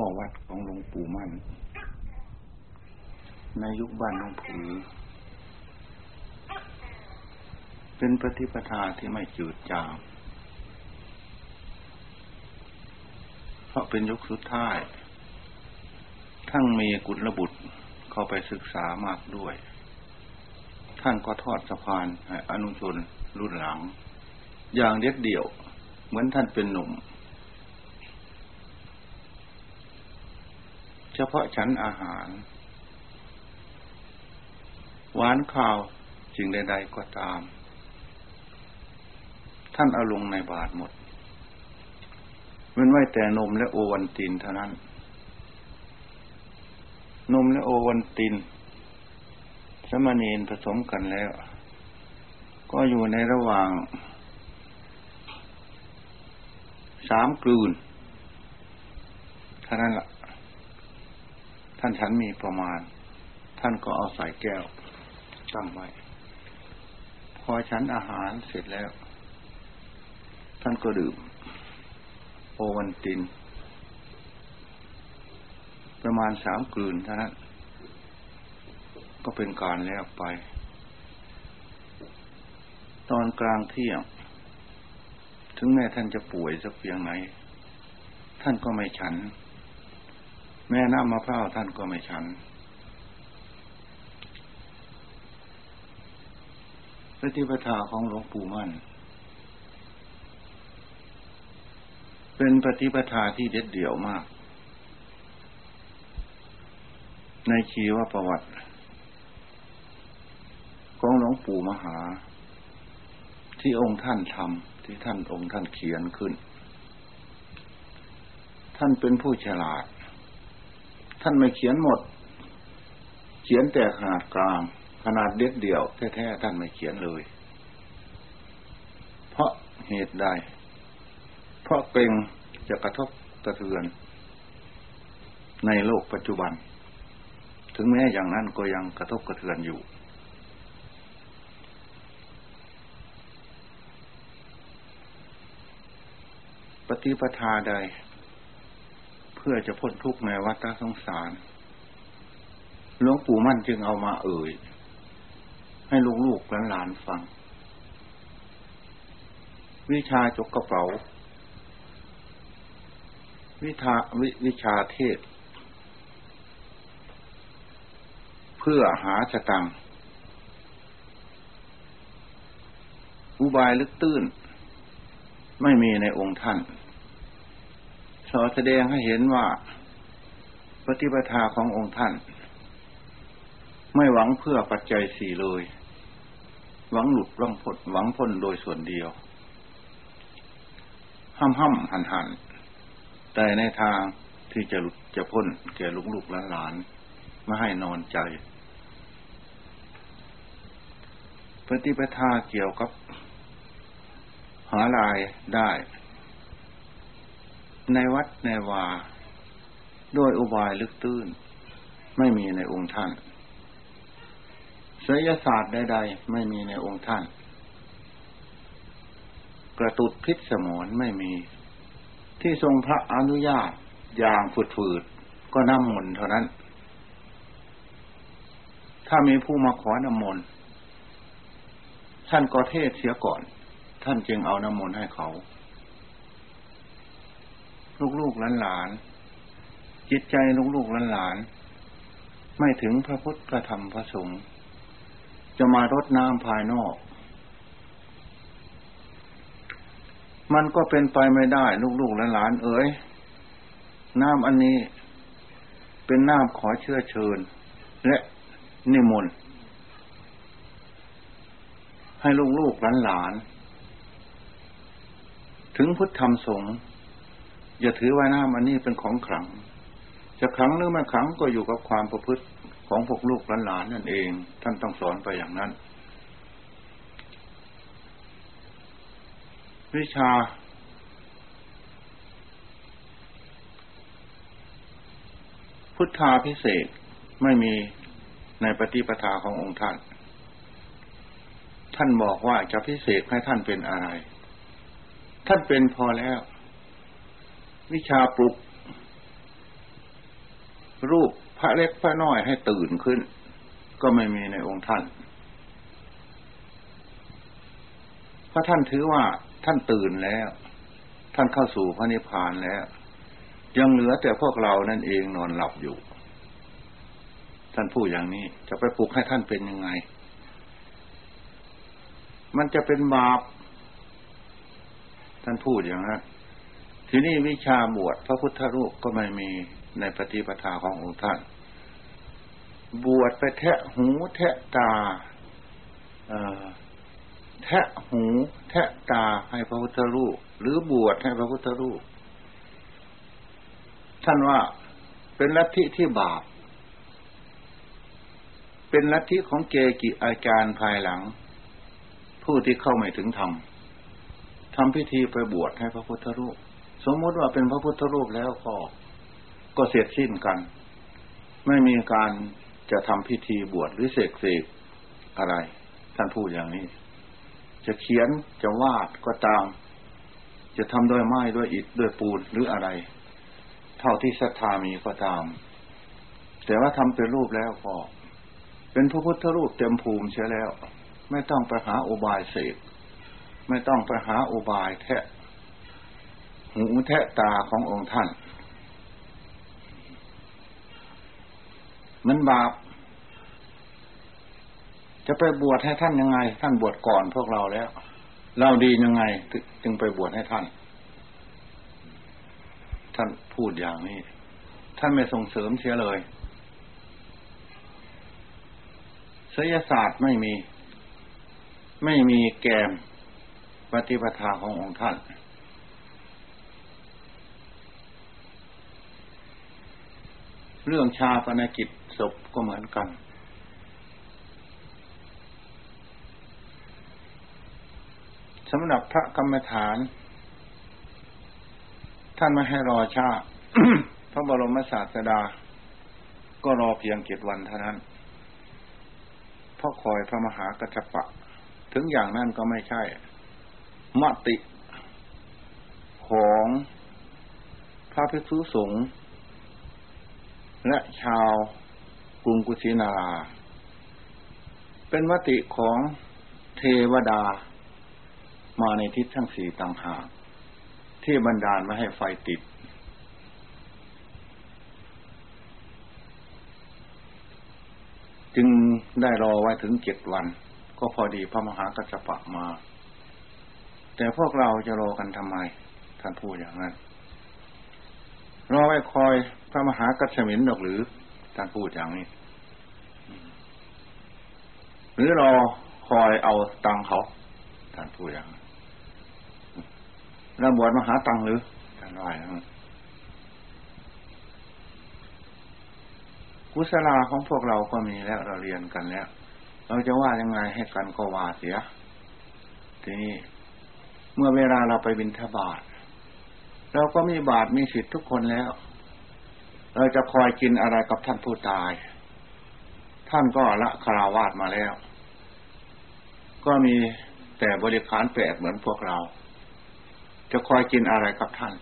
ข้อวัดของหลวงปู่มั่น ในยุคบ้านหลวงผือเป็นปฏิปทาที่ไม่จืดจางเพราะเป็นยุคสุดท้าย ทั้งมีกุลบุตรเข้าไปศึกษามากด้วย ท่านก็ทอดสะพานให้อนุชนรุ่นหลัง อย่างเด็ดเดี่ยว เหมือนท่านเป็นหนุ่ม เฉพาะชั้นอาหาร หวานข้าวสิ่งใด ๆก็ตาม ท่านเอาลงในบาทหมดเว้นไว้แต่นมและโอวันตินเท่านั้น นมและโอวันติน สมณีนผสมกันแล้ว ก็อยู่ในระหว่างสามกลืนเท่านั้นละ่ะ ท่านฉันมีประมาณ ท่านก็เอาใส่แก้วตั้งไว้ พอฉันอาหารเสร็จแล้ว ท่านก็ดื่ม โอวันติน ประมาณสามกลืนเท่านั้นก็เป็นการแล้วไป ตอนกลางเที่ยง ถึงแม้ท่านจะป่วยสักเพียงไหน ท่านก็ไม่ฉัน แม่น้ำมะพร้าวท่านก็ไม่ฉันปฏิปทาของหลวงปู่มั่น เป็นปฏิปทาที่เด็ดเดี่ยวมาก ในชีวประวัติ ของหลวงปู่มหา ที่องค์ท่านทำที่ท่านองค์ท่านเขียนขึ้น ท่านเป็นผู้ฉลาด ท่านไม่เขียนหมด เขียนแต่ขนาดกลาง ขนาดเด็ดเดี่ยวแท้ๆท่านไม่เขียนเลย เพราะเหตุใด เพราะเกรงจะกระทบกระเทือน ในโลกปัจจุบัน ถึงแม้อย่างนั้นก็ยังกระทบกระเทือนอยู่ ปฏิปทาใด เพื่อจะพ้นทุกข์ในวัฏสงสารหลวงปู่มั่นจึงเอามาเอ่ย ให้ลูกๆหลานฟัง วิชาจกกระเป๋า วิชาวิวิชาเทศ เพื่อหาสตังอุบายลึกตื้น ไม่มีในองค์ท่าน สอแสดงให้เห็นว่าปฏิปทาขององค์ท่าน ไม่หวังเพื่อปัจจัยสี่เลย หวังหลุดหวังพ้นหวังพ้นโดยส่วนเดียว ห้ามห้ามหันหันแต่ในทางที่จะหลุดจะพ้นแก่ลุกลูกหลานหลานไม่ให้นอนใจ ปฏิปทาเกี่ยวกับ หาลายได้ ในวัดในวาด้วยอุบายลึกตื้น ไม่มีในองค์ท่านศิลศาสตร์ใดๆ ไม่มีในองค์ท่าน กระตุดพิษสมอนไม่มี ที่ทรงพระอนุญาตอย่างฝืดๆก็น้ำมนต์เท่านั้น ถ้ามีผู้มาขอน้ำมนต์ท่านก็เทศเสียก่อน ท่านจึงเอาน้ำมนต์ให้เขา ลูกๆหลานๆจิตใจลูกๆหลานๆไม่ถึงพระพุทธพระธรรมพระสงฆ์จะมารดน้ำภายนอก มันก็เป็นไปไม่ได้ ลูกๆหลานๆเอ๋ยน้ำอันนี้เป็นน้ำขอเชื่อเชิญ และนิมนต์ให้ลูกๆหลานๆถึงพุทธธรรมสงฆ์ อย่าถือว่าน้ำอันนี้เป็นของขลัง จะขลังหรือไม่ขลังก็อยู่กับความประพฤติของพวกลูกหลานนั่นเอง ท่านต้องสอนไปอย่างนั้น วิชา พุทธาพิเศษไม่มีในปฏิปทาขององค์ท่าน ท่านบอกว่าจะพิเศษให้ท่านเป็นอะไร ท่านเป็นพอแล้ว วิชาปลุก รูปพระเล็กพระน้อยให้ตื่นขึ้น ก็ไม่มีในองค์ท่านเพราะท่านถือว่าท่านตื่นแล้ว ท่านเข้าสู่พระนิพพานแล้ว ยังเหลือแต่พวกเรานั่นเองนอนหลับอยู่ ท่านพูดอย่างนี้จะไปปลุกให้ท่านเป็นยังไง มันจะเป็นบาป ท่านพูดอย่างนั้น ทีนี้วิชาบวชพระพุทธรูปก็ไม่มีในปฏิปทาขององค์ท่าน บวชไปแทะหูแทะตาแทะหูแทะตาให้พระพุทธรูป หรือบวชให้พระพุทธรูป ท่านว่าเป็นลัทธิที่บาป เป็นลัทธิของเกกิอาจารย์ภายหลัง ผู้ที่เข้าไม่ถึงธรรมทำพิธีไปบวชให้พระพุทธรูป มมติว่าเป็นพระพุทธรูปแล้วก็ก็เสร็จสิ้นกัน ไม่มีการจะทำพิธีบวชหรือเสกเสกอะไร ท่านพูดอย่างนี้ จะเขียนจะวาดก็ตาม จะทำด้วยไม้ด้วยอิฐด้วยปูนหรืออะไร เท่าที่ศรัทธามีก็ตาม แต่ว่าทำเป็นรูปแล้วก็เป็นพระพุทธรูปเต็มภูมิเสียแล้ว ไม่ต้องไปหาอุบายเสกไม่ต้องไปหาอุบายแทะ หูแทะตาขององค์ท่าน มันบาป จะไปบวชให้ท่านยังไง ท่านบวชก่อนพวกเราแล้ว เราดียังไง จึงไปบวชให้ท่าน ท่านพูดอย่างนี้ ท่านไม่ส่งเสริมเสียเลยศิลศาสตร์ไม่มี ไม่มีแกมปฏิปทาขององค์ท่าน เรื่องชาปนกิจศพก็เหมือนกัน สำหรับพระกรรมฐาน ท่านไม่ให้รอชาพระบรมศาสดา ก็รอเพียงเจ็ดวันเท่านั้นเพราะคอยพระมหากัจจปะ ถึงอย่างนั้นก็ไม่ใช่ มติของพระภิกษุสงฆ์ และชาวกรุงกุสินาราเป็นมติของเทวดา มาในทิศทั้งสี่ต่างหากที่บันดาลไม่ให้ไฟติด จึงได้รอไว้ถึงเจ็ดวัน ก็พอดีพระมหากัจจปะมา แต่พวกเราจะรอกันทำไม ท่านพูดอย่างนั้น รอไว้คอย พระมหากัจฉมินดอกหรือท่านพูดอย่างนี้ หรือรอคอยเอาตังเขาท่านพูดอย่างนี้แล้วบวชมหาตังหรือท่านว่าอย่างนั้กุศลาของพวกเราก็มีแล้วเราเรียนกันแล้ว เราจะว่ายังไงให้กันก็ว่าเสีย ทีนี้เมื่อเวลาเราไปบินทบาทเราก็มีบาตมีสิทธิ์ทุกคนแล้ว จะคอยกินอะไรกับท่านผู้ตาย ท่านก็ละคาราวาสมาแล้ว ก็มีแต่บริการแปดเหมือนพวกเรา จะคอยกินอะไรกับท่าน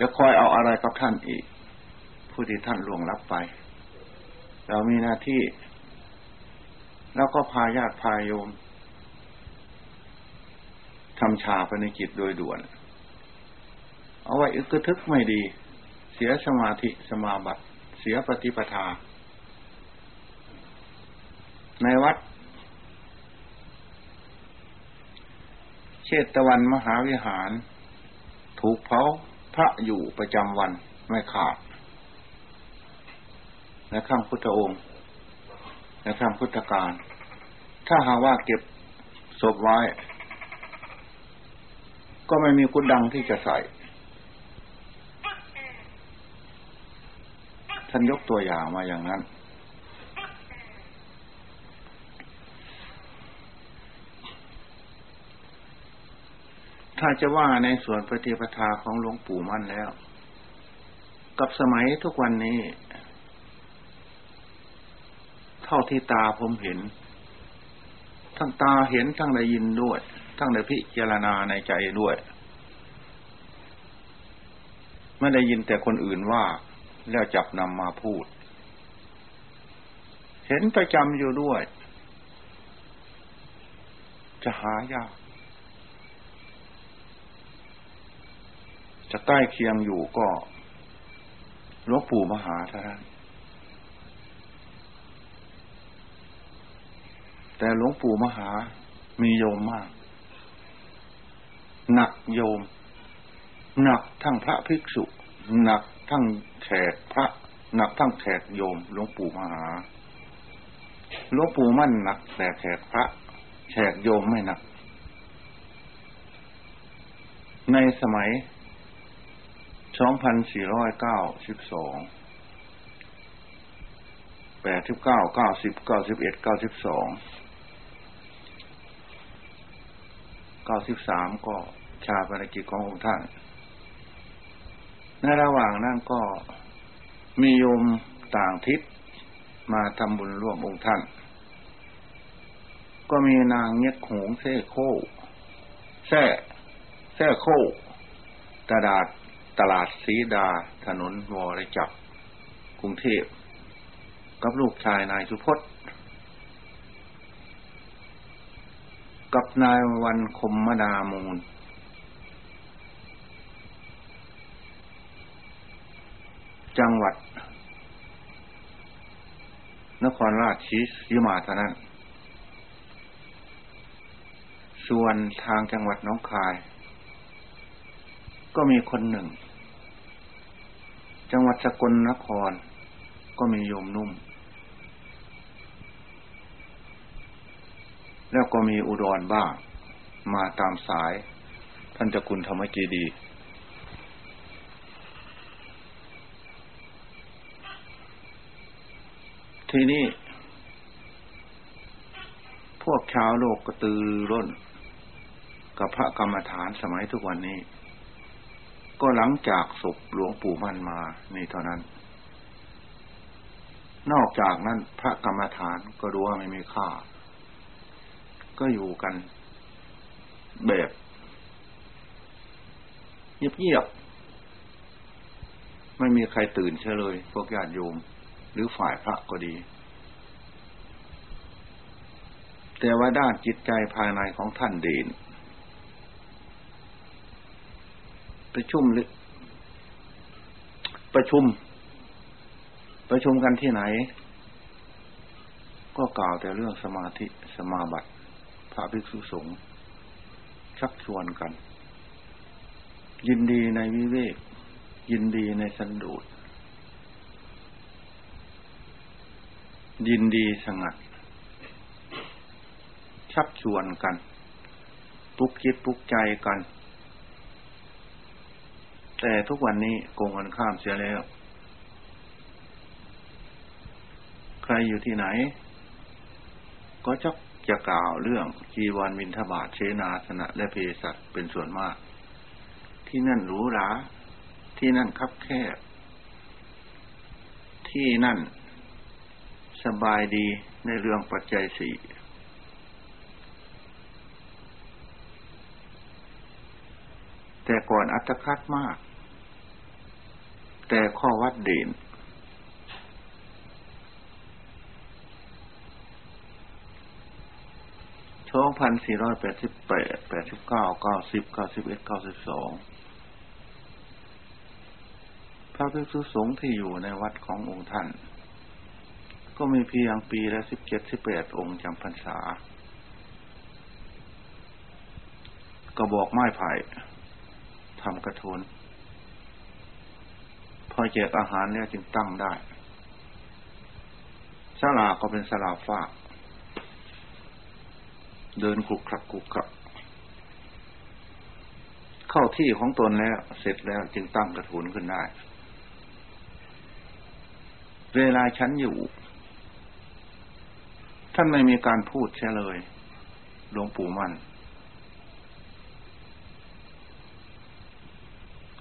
จะคอยเอาอะไรกับท่านอีก ผู้ที่ท่านล่วงลับไป เรามีหน้าที่ แล้วก็พาญาติพาโยมทำชาปนกิจโดยด่วน เอาไว้อึกทึกไม่ดี เสียสมาธิสมาบัติ เสียปฏิปทา ในวัด เชตวันมหาวิหาร ถูกเผาพระอยู่ประจำวันไม่ขาดในข้างพุทธองค์ในข้างพุทธการ ถ้าหาว่าเก็บศพไว้ ก็ไม่มีกุดดังที่จะใส่ ท่านยกตัวอย่างมาอย่างนั้น ถ้าจะว่าในส่วนปฏิปทาของหลวงปู่มั่นแล้ว กับสมัยทุกวันนี้ เท่าที่ตาผมเห็น ทั้งตาเห็นทั้งได้ยินด้วย ทั้งในพิจารณาในใจด้วย ไม่ได้ยินแต่คนอื่นว่า แล้วจับนำมาพูด เห็นประจำอยู่ด้วย จะหายาก จะใกล้เคียงอยู่ก็หลวงปู่มหาเท่านั้นแต่หลวงปู่มหา มีโยมมาก หนักโยม หนักทั้งพระภิกษุ หนัก ทั้งแขกพระหนักทั้งแขกโยมหลวงปู่มหาหลวงปู่มั่นหนัก แต่แขกพระแขกโยมไม่หนัก ในสมัยสองพันสี่ร้อยเก้าสิบสองแปดสิบเก้าเก้าสิบเก้าสิบเอ็ดเก้าสิบสองเก้าสิบสามก็ชาปนกิจขององค์ท่าน ในระหว่างนั้นก็มีโยมต่างทิศมาทำบุญร่วมองค์ท่าน ก็มีนางเงียกหงเซ่โคแซ่แซ่โคตาดาดตลาดสีดา ถนนวอรจักรกรุงเทพ กับลูกชายนายสุพจน์กับนายวันคมมดามูล จังหวัด นครราชสีมาเท่านั้น ส่วนทางจังหวัดน้องคาย ก็มีคนหนึ่ง จังหวัดสกลนคร ก็มีโยมนุ่ม แล้วก็มีอุดรบ้าง มาตามสาย ท่านเจ้าคุณธรรมเจดี ทีนี้ พวกชาวโลกกระตือร้นกับพระกรรมฐานสมัยทุกวันนี้ ก็หลังจากศพหลวงปู่มั่นมานี่เท่านั้น นอกจากนั้นพระกรรมฐานก็รู้ว่าไม่มีค่า ก็อยู่กันแบบเงียบๆไม่มีใครตื่นเชเลย พวกญาติโยม หรือฝ่ายพระก็ดี แต่ว่าด้านจิตใจภายในของท่านเด่นประชุมหรือประชุม ประชุมกันที่ไหน ก็กล่าวแต่เรื่องสมาธิสมาบัติพระภิกษุสงฆ์ชักชวนกัน ยินดีในวิเวก ยินดีในสันโดษ ยินดีสงัด ชักชวนกัน ปุกคิดปุกใจกัน แต่ทุกวันนี้โกงกันข้ามเสียแล้ว ใครอยู่ที่ไหน ก็ชักจะกล่าวเรื่องจีวรมินทบาทเชนาสนะและเพศัตเป็นส่วนมาก ที่นั่นหรูหราที่นั่นคับแคบ ที่นั่น สบายดีในเรื่องปัจจัยสี่แต่ก่อนอัตคัดมาก แต่ข้อวัดเด่นสองพันสี่ร้อยแปดสิบแปดแปดสิบเก้าเก้าสิบเก้าสิบเอ็ดเก้าสิบสองพระภิกษุสงฆ์ที่อยู่ในวัดขององค์ท่าน ก็มีเพียงปีละสิบเจ็ดสิบแปดองค์จำพรรษาก็บอกไม้ไผ่ทำกระทนพอแจกอาหารเนี่ยจึงตั้งได้สลาก็เป็นสลาฝากเดินคุกคักคุกคักเข้าที่ของตนแล้ว เสร็จแล้วจึงตั้งกระถุนขึ้นได้ เวลาฉันอยู่ ท่านไม่มีการพูดใช่เลยหลวงปู่มั่น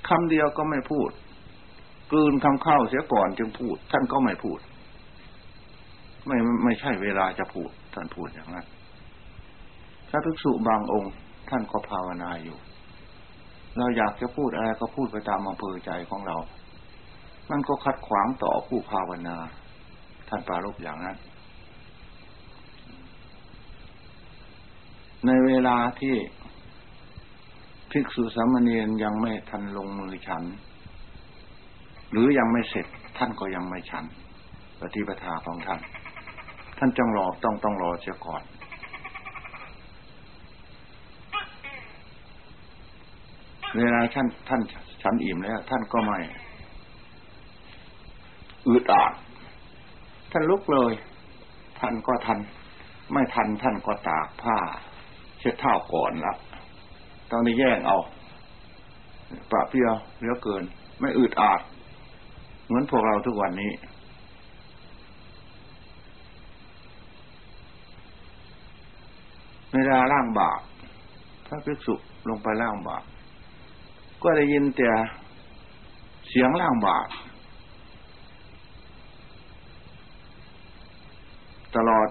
คำเดียวก็ไม่พูดกลืนคำเข้าเสียก่อนจึงพูด ท่านก็ไม่พูด ไม่ไม่ใช่เวลาจะพูด ท่านพูดอย่างนั้นพระภิกษุบางองค์ ท่านก็ภาวนาอยู่ เราอยากจะพูดอะไรก็พูดไปตามอำเภอใจของเรา มันก็ขัดขวางต่อผู้ภาวนา ท่านปรารบอย่างนั้น ในเวลาที่ภิกษุสามเณรยังไม่ทันลงมือฉัน หรือยังไม่เสร็จท่านก็ยังไม่ฉัน ปฏิปทาของท่าน ท่านจงรอต้องต้องรอเสียก่อน เวลาท่านท่านฉันอิ่มแล้ว ท่านก็ไม่อึดอัดท่านลุกเลยท่านก็ทัน ไม่ทันท่านก็ตากผ้า เช็ดเท้าก่อนละต้องได้แย่งเอาปะเพียวเหลือเกิน ไม่อึดอัดเหมือนพวกเราทุกวันนี้ เวลาล่างบาปพระภิกษุลงไปล่างบาปก็ได้ยินแต่เสียงล่างบาปตลอด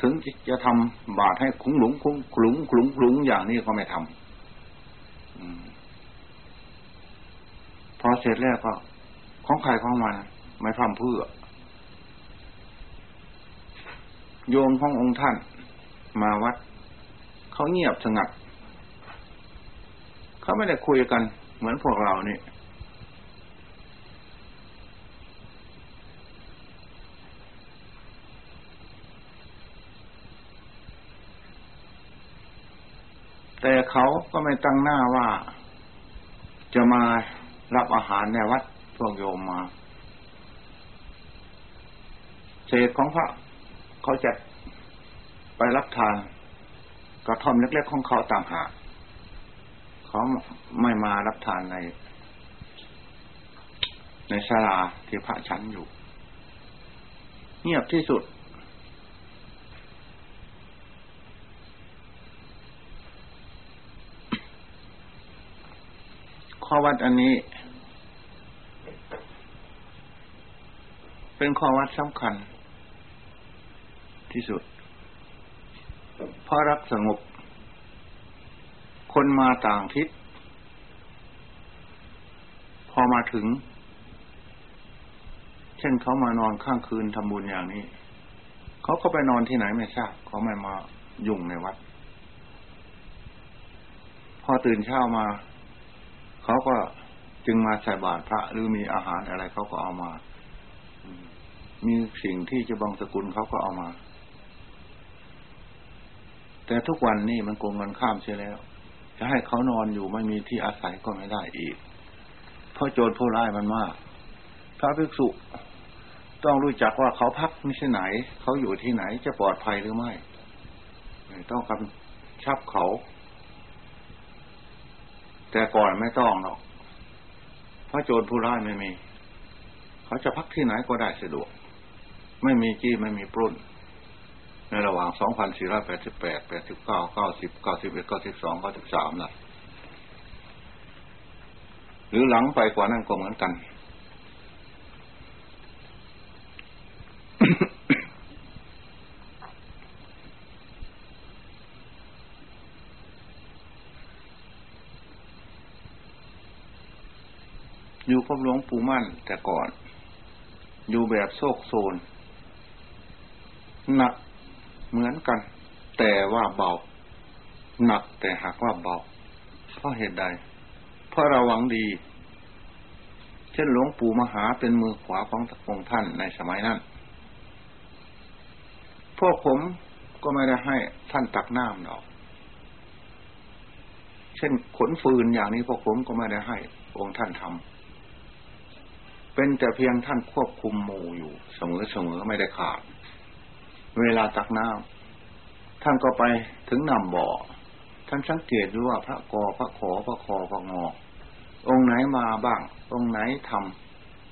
ถึงจะทำบาตรให้คุ้งหลุงคุ้งขลุงขลุงขลุงอย่างนี้ก็ไม่ทำพอเสร็จแล้วก็ของใครของมันไม่ทำเพื่อ โยมขององค์ท่าน มาวัด เขาเงียบสงัดเขาไม่ได้คุยกัน เหมือนพวกเรานี่ แต่เขาก็ไม่ตั้งหน้าว่า จะมารับอาหารในวัดพวกโยมมา เศษของพระเขาจะไปรับทานกระท่อมเล็กๆของเขาต่างหากเขาไม่มารับทานใน ในศาลาที่พระชั้นอยู่ เงียบที่สุด ข้อวัดอันนี้ เป็นข้อวัดสำคัญ ที่สุด เพราะรักสงบ คนมาต่างทิศ พอมาถึง เช่นเขามานอนข้างคืนทำบุญอย่างนี้ เขาก็ไปนอนที่ไหนไม่ทราบ เขาไม่มายุ่งในวัด พอตื่นเช้ามา เขาก็จึงมาใส่บาตรพระหรือมีอาหารอะไรเขาก็เอามา มีสิ่งที่จะบังสกุลเขาก็เอามา แต่ทุกวันนี้มันโกงเงินข้ามเสียแล้ว จะให้เขานอนอยู่ไม่มีที่อาศัยก็ไม่ได้อีก เพราะโจรผู้ร้ายมันมากพระภิกษุต้องรู้จักว่าเขาพักไม่ใช่ไหน เขาอยู่ที่ไหนจะปลอดภัยหรือไม่ ต้องกำชับเขา แต่ก่อนไม่ต้องหรอกเพราะโจรผู้ร้ายไม่มี เขาจะพักที่ไหนก็ได้สะดวก ไม่มีจี้ไม่มีปล้น ในระหว่างสองพันสี่ร้อยแปดสิบแปดแปดสิบเก้าเก้าสิบเก้าสิบเอ็ดเก้าสิบสองเก้าสิบสามน่ะหรือหลังไปกว่านั้นก็เหมือนกัน อยู่กับหลวงปู่มั่นแต่ก่อน อยู่แบบโซกโซนหนักเหมือนกัน แต่ว่าเบา หนักแต่หากว่าเบา เพราะเหตุใด เพราะเราหวังดี เช่นหลวงปู่มหาเป็นมือขวาขององค์ท่านในสมัยนั้น พวกผมก็ไม่ได้ให้ท่านตักน้ำดอก เช่นขนฟืนอย่างนี้พวกผมก็ไม่ได้ให้องค์ท่านทำ เป็นแต่เพียงท่านควบคุมหมู่อยู่ เสมอเสมอไม่ได้ขาด เวลาตักน้ำท่านก็ไปถึงนำบ่อ ท่านสังเกตดูว่าพระกอพระขอพระคอพระงอ องค์ไหนมาบ้าง องค์ไหนท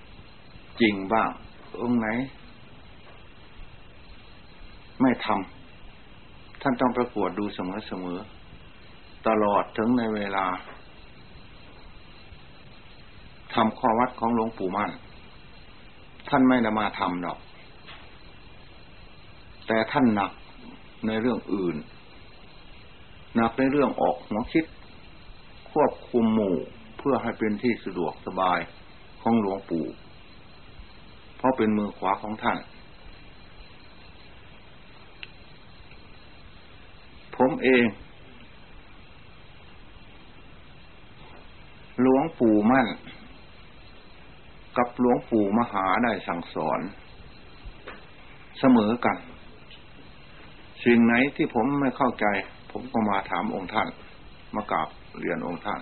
ำจริงบ้าง องค์ไหน ไม่ทำท่านต้องประกวดดูเสมอเสมอตลอดถึงในเวลา ทำข้อวัดของหลวงปู่มั่น ท่านไม่ได้มาทำหรอก แต่ท่านหนักในเรื่องอื่น หนักในเรื่องออกหัวคิดคควบคุมหมู่เพื่อให้เป็นที่สะดวกสบายของหลวงปู่ เพราะเป็นมือขวาของท่าน ผมเองหลวงปู่มั่น กับหลวงปู่มหาได้สั่งสอน เสมอกัน สิ่งไหนที่ผมไม่เข้าใจ ผมก็มาถามองค์ท่าน มากราบเรียนองค์ท่าน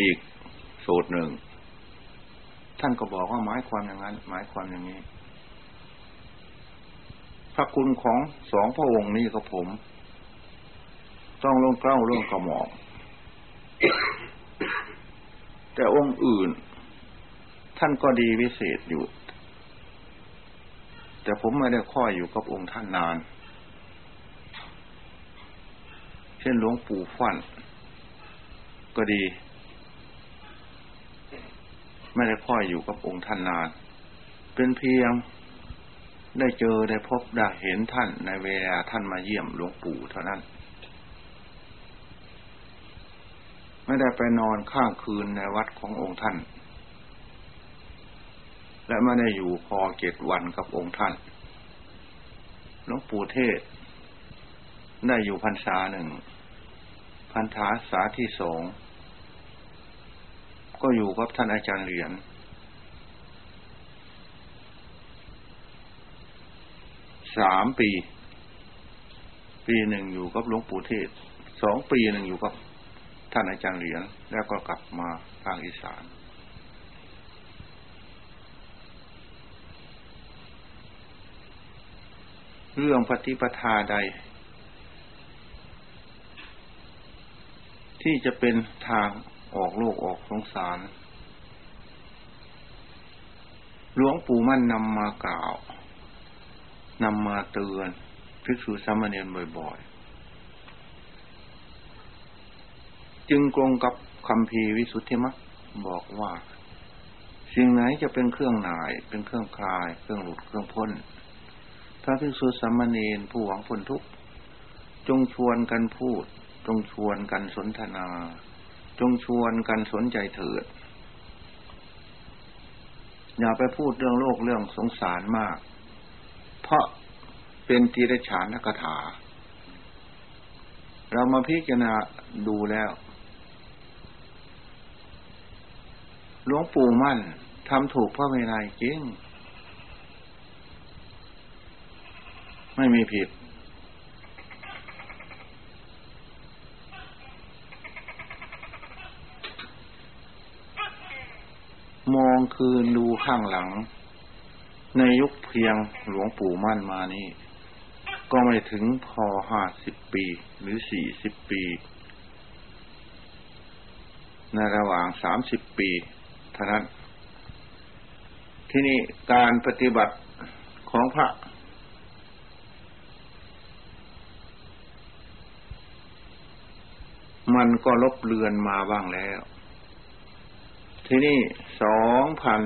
อีกสูตรหนึ่ง ท่านก็บอกว่าหมายความอย่างนั้น หมายความอย่างนี้ พระคุณของสองพระองค์นี้กับผม ต้องลงเกล้าเรื่องกระหม่อมแต่องค์อื่น ท่านก็ดีวิเศษอยู่ แต่ผมไม่ได้ค่อยอยู่กับองค์ท่านนาน เช่นหลวงปู่ฟั่นก็ดี ไม่ได้ค่อยอยู่กับองค์ท่านนาน เป็นเพียงได้เจอได้พบได้เห็นท่านในเวลาท่านมาเยี่ยมหลวงปู่เท่านั้น ไม่ได้ไปนอนข้างคืนในวัดขององค์ท่าน และไม่ได้อยู่พอเจ็ดวันกับองค์ท่าน หลวงปู่เทศ ได้อยู่พรรษาหนึ่งพรรษาสาที่สองก็อยู่กับท่านอาจารย์เหรียญสามปี ปีหนึ่งอยู่กับหลวงปู่เทศสองปีหนึ่งอยู่กับท่านอาจารย์เหรียญแล้วก็กลับมาทางอีสาน เรื่องปฏิปทาใด ที่จะเป็นทางออกโลกออกสงสาร หลวงปู่มั่นนำมากล่าวนำมาเตือนภิกษุสามเณรบ่อยๆ จึงกรงกับคำพีวิสุทธิมักบอกว่า สิ่งไหนจะเป็นเครื่องหน่าย เป็นเครื่องคลาย เครื่องหลุดเครื่องพ้น พระภิกษุสามเณรผู้หวังพ้นทุกข์จงชวนกันพูด จงชวนกันสนทนา จงชวนกันสนใจเถิด อย่าไปพูดเรื่องโลกเรื่องสงสารมาก เพราะเป็นตีรฉานกถา เรามาพิจารณาดูแล้ว หลวงปู่มั่นทำถูกพระเวไนยจริง ไม่มีผิด มองคืนดูข้างหลัง ในยุคเพียงหลวงปู่มั่นมานี่ ก็ไม่ถึงพอห้าสิบปี หรือสี่สิบปี ในระหว่างสามสิบปีเท่านั้นที่นี่การปฏิบัติของพระ มันก็ลบเลือนมาบ้างแล้ว ที่นี่สองพัน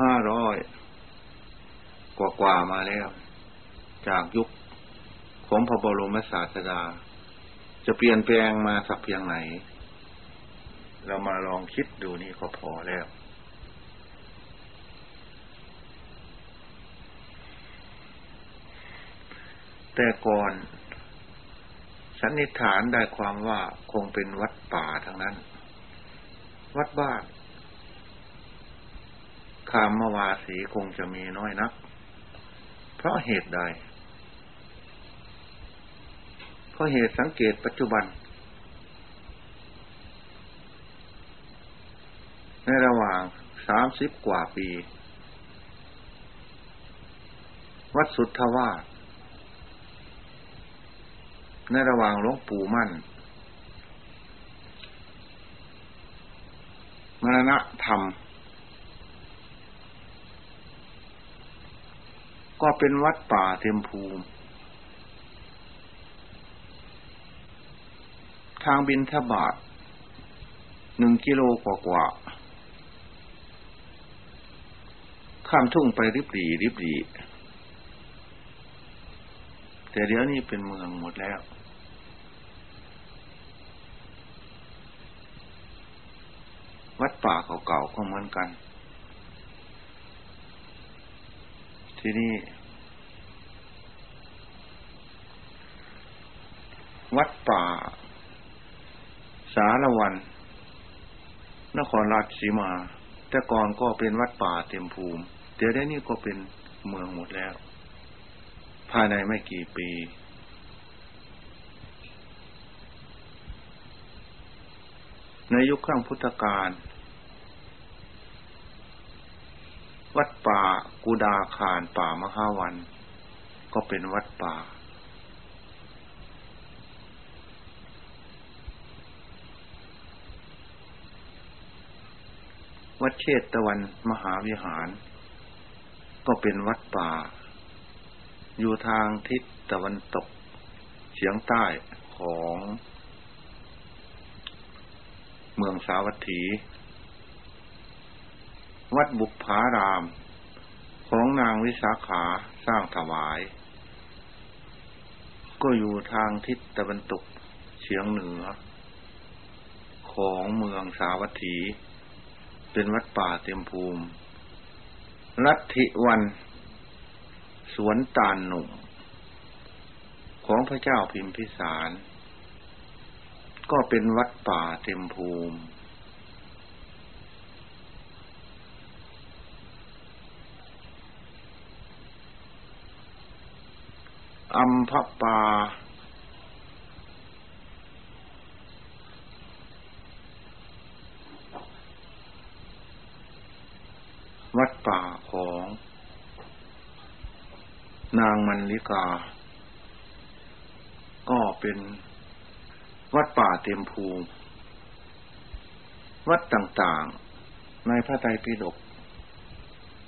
ห้าร้อยกว่ากว่ามาแล้ว จากยุคของพระบรมศาสดา จะเปลี่ยนแปลงมาสักเพียงไหน เรามาลองคิดดูนี่ก็พอแล้วแต่ก่อน สันนิษฐานได้ความว่าคงเป็นวัดป่าทั้งนั้น วัดบ้านคามวาสีคงจะมีน้อยนัก เพราะเหตุใด เพราะเหตุสังเกตปัจจุบัน ในระหว่างสามสิบกว่าปี วัดสุทธวาส ในระหว่างหลวงปู่มั่น มรณะธรรม ก็เป็นวัดป่าเทมภูมิ ทางบินทบาทหนึ่งกิโลกว่ากว่าข้ามทุ่งไปริบหรีริบหรีแต่เดี๋ยวนี้เป็นเมืองหมดแล้ว วัดป่าเก่าๆก็เหมือนกัน ที่นี่ วัดป่า สารวัน นครราชสีมา แต่ก่อนก็เป็นวัดป่าเต็มภูมิเดี๋ยวนี้ก็เป็นเมืองหมดแล้ว ภายในไม่กี่ปีในยุคข้างพุทธกาล วัดป่ากุดาคารป่ามหาวัน ก็เป็นวัดป่า วัดเชตตะวันมหาวิหาร ก็เป็นวัดป่า อยู่ทางทิศตะวันตกเฉียงใต้ของ เมืองสาวัตถี วัดบุพาราม ของนางวิสาขาสร้างถวาย ก็อยู่ทางทิศตะวันตกเฉียงเหนือ ของเมืองสาวัตถี เป็นวัดป่าเต็มภูมิลัทธิวัน สวนตาลหนุ่ม ของพระเจ้าพิมพิสาร ก็เป็นวัดป่าเต็มภูมิ อัมพปา วัดป่าของ นางมันลิกา ก็เป็นวัดป่าเต็มภูมิ วัดต่างๆ ในพระไตรปิฎก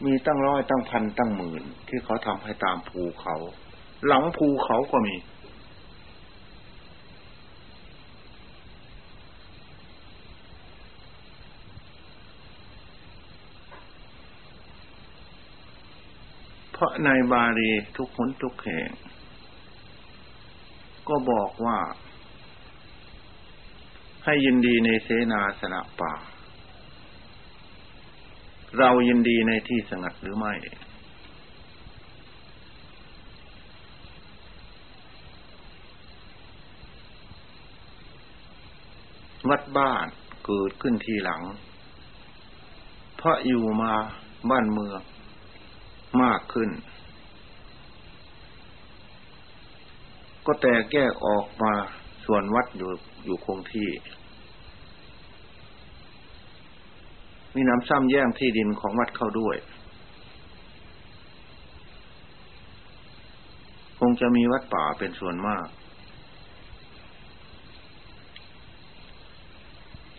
มีตั้งร้อยตั้งพันตั้งหมื่นที่เขาทำให้ตามภูเขา หลังภูเขาก็มี เพราะในบาลีทุกคนทุกแห่ง ก็บอกว่า ให้ยินดีในเสนาสนะป่า เรายินดีในที่สงัดหรือไม่ วัดบ้านเกิดขึ้นทีหลัง เพราะอยู่มาบ้านเมืองมากขึ้น ก็แต่แก้ออกมาส่วนวัดอยู่อยู่คงที่ มีน้ำซ้ำแย่งที่ดินของวัดเข้าด้วย คงจะมีวัดป่าเป็นส่วนมาก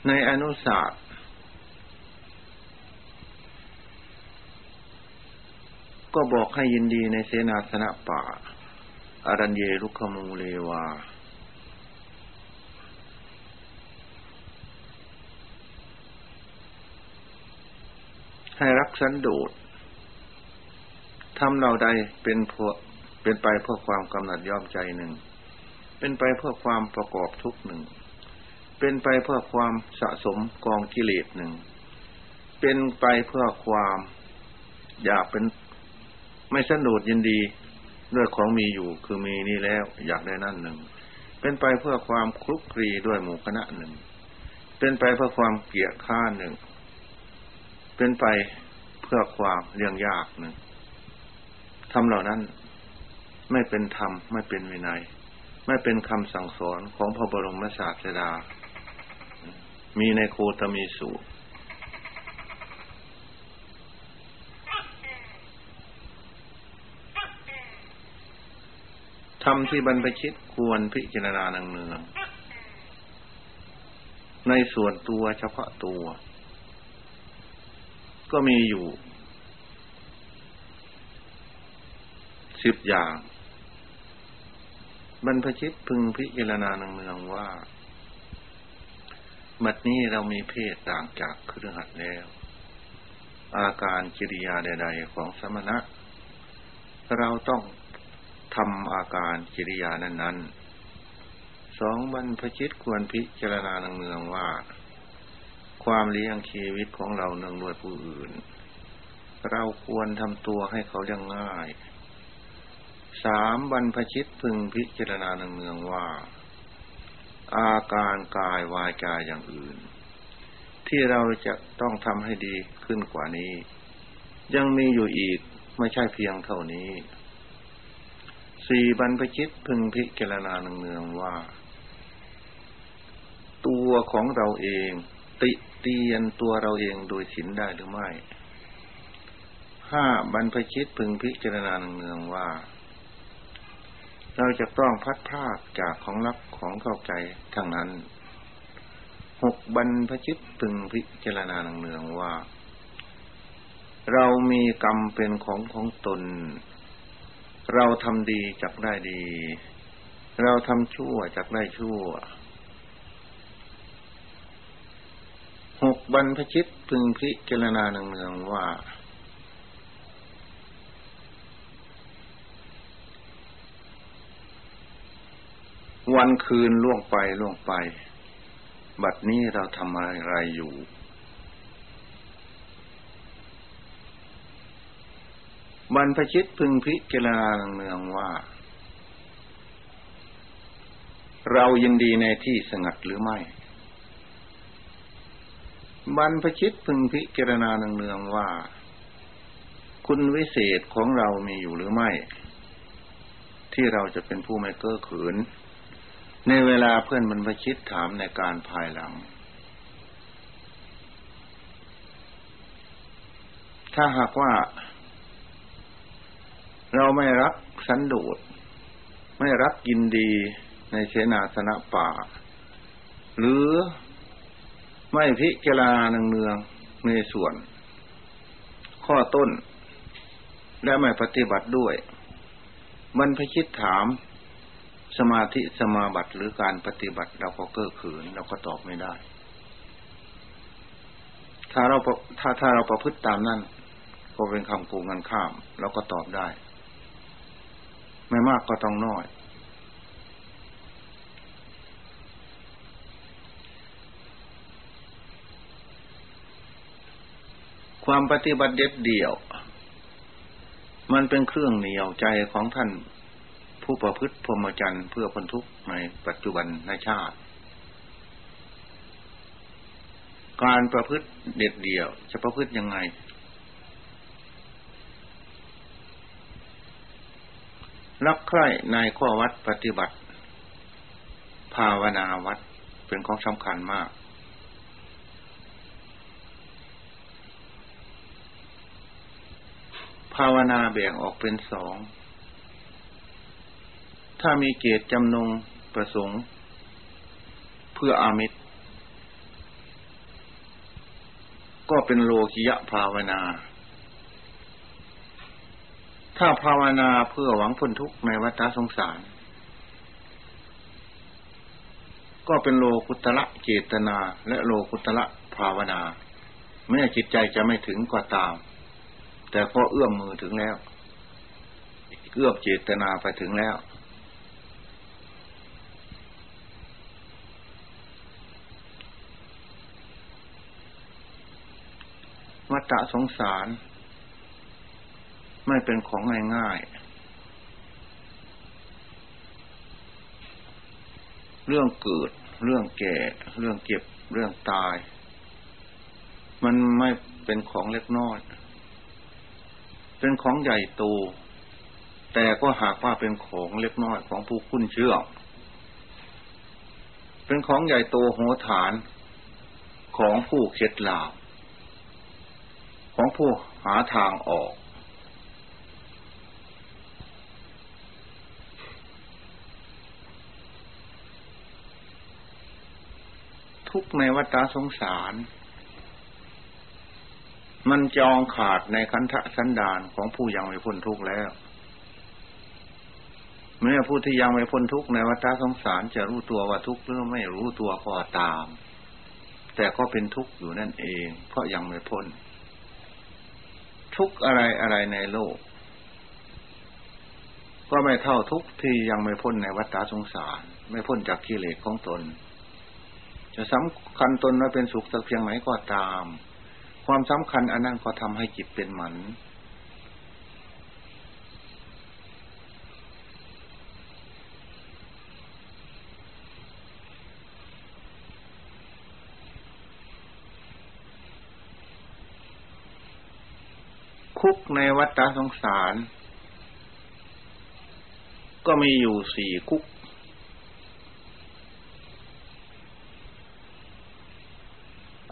ในอนุศาสตร์ก็บอกให้ยินดีในเสนาสนะป่าอารัญเยลุคมูเลวา ให้รักสันโดษทำเราใดเป็นพวเป็นไปเพื่อความกำหนัดยอมใจหนึ่ง เป็นไปเพื่อความประกอบทุกหนึ่ง เป็นไปเพื่อความสะสมกองกิเลสหนึ่ง เป็นไปเพื่อความ อยากเป็นไม่สนุดยินดีด้วยของมีอยู่คือมีนี่แล้ว อยากได้นั่นหนึ่ง เป็นไปเพื่อความคลุกคลีด้วยหมู่คณะหนึ่ง เป็นไปเพื่อความเกียดข้าหนึ่ง เป็นไปเพื่อความเลี้ยงยากหนึ่งทำเหล่านั้นไม่เป็นธรรม ไม่เป็นวินัย ไม่เป็นคำสั่งสอนของพระบรมศาสดา มีในโคตมีสูตรทำที่บรรพชิตควรพิจารณานังเนืองในส่วนตัวเฉพาะตัว ก็มีอยู่สิบอย่าง บรรพชิตพึงพิจารณานังเนืองว่า บัดนี้เรามีเพศต่างจากเครือขัดแล้ว อาการกิริยาใด ๆ ของสมณะ เราต้องทำอาการกิริยานั้น ๆ สองบรรพชิตควรพิจารณาเนืองว่า ความเลี้ยงชีวิตของเราเนื่องด้วยผู้อื่น เราควรทำตัวให้เขายังง่าย สามบรรพชิตพึงพิจารณาเนืองๆว่า อาการกายวายกายอย่างอื่น ที่เราจะต้องทำให้ดีขึ้นกว่านี้ ยังมีอยู่อีกไม่ใช่เพียงเท่านี้ สี่บรรพชิตพึงพิจารณาเนืองๆว่า ตัวของเราเอง ติเตียนตัวเราเองโดยศีลได้หรือไม่ห้าบรรพชิตพึงพิจารณาเนืองว่า เราจะต้องพัดพากจากของรักของเข้าใจทั้งนั้นหกบรรพชิตพึงพิจารณาเนืองว่า เรามีกรรมเป็นของของตน เราทำดีจักได้ดี เราทำชั่วจักได้ชั่วหกบรรพชิตพึงพิจารณาเนืองว่า วันคืนล่วงไปล่วงไป บัดนี้เราทำอะไรอยู่ บรรพชิตพึงพิจารณาเนืองว่า เรายินดีในที่สงัดหรือไม่ บรรพชิตพึงพิจารณาเนืองว่า คุณวิเศษของเรามีอยู่หรือไม่ ที่เราจะเป็นผู้ไม่เก้อขืน ในเวลาเพื่อนบรรพชิตถามในการภายหลัง ถ้าหากว่า เราไม่รักสันโดษไม่รักยินดีในเสนาสนะป่า หรือไม่พิจารณาเนืองในส่วน ข้อต้น และไม่ปฏิบัติด้วย มันพิชิตถาม สมาธิสมาบัติหรือการปฏิบัติเราก็เก้อขืนเราก็ตอบไม่ได้ ถ้าเราถ้าถ้าเราประพฤติตามนั้นก็เป็นคำโกงกันข้ามเราก็ตอบได้ ไม่มากก็ต้องน้อย ความปฏิบัติเด็ดเดี่ยว มันเป็นเครื่องเหนียวใจของท่าน ผู้ประพฤติพรหมจรรย์เพื่อพ้นทุกข์ในปัจจุบันในชาติ การประพฤติเด็ดเดี่ยว จะประพฤติยังไง รักใคร่ในข้อวัดปฏิบัติ ภาวนาวัดเป็นของสำคัญมากภาวนาแบ่งออกเป็นสอง ถ้ามีเกตจำนงประสงค์ เพื่ออามิตร ก็เป็นโลกิยะภาวนา ถ้าภาวนาเพื่อหวังพ้นทุกข์ในวัฏสงสาร ก็เป็นโลกุตละเจตนา และโลกุตละภาวนา แม้จิตใจจะไม่ถึงก็ตาม แต่ก็เอื้อมมือถึงแล้ว เอื้อมเจตนาไปถึงแล้ว วัฏสงสาร ไม่เป็นของง่ายๆ เรื่องเกิด เรื่องแก่ เรื่องเก็บ เรื่องตาย มันไม่เป็นของเล็กน้อย เป็นของใหญ่โต แต่ก็หากว่าเป็นของเล็กน้อยของผู้คุ้นเชื่อ เป็นของใหญ่โตโหฐานของผู้เข็ดหลาบ ของผู้หาทางออก ทุกในวัฏสงสาร มันจองขาดในคันธสันดานของผู้ยังไม่พ้นทุกข์แล้วเมื่อผู้ที่ยังไม่พ้นทุกข์ในวัฏสงสารจะรู้ตัวว่าทุกข์หรือไม่รู้ตัวก็ตาม แต่ก็เป็นทุกข์อยู่นั่นเองเพราะยังไม่พ้น ทุกอะไรอะไรในโลก ก็ไม่เท่าทุกที่ยังไม่พ้นในวัฏสงสาร ไม่พ้นจากกิเลสของตน จะสำคัญตนว่าเป็นสุขสักเพียงไหนก็ตาม ความสำคัญอันนั้นก็ทำให้จิตเป็นหมัน คุกในวัฏสงสาร ก็มีอยู่สี่คุก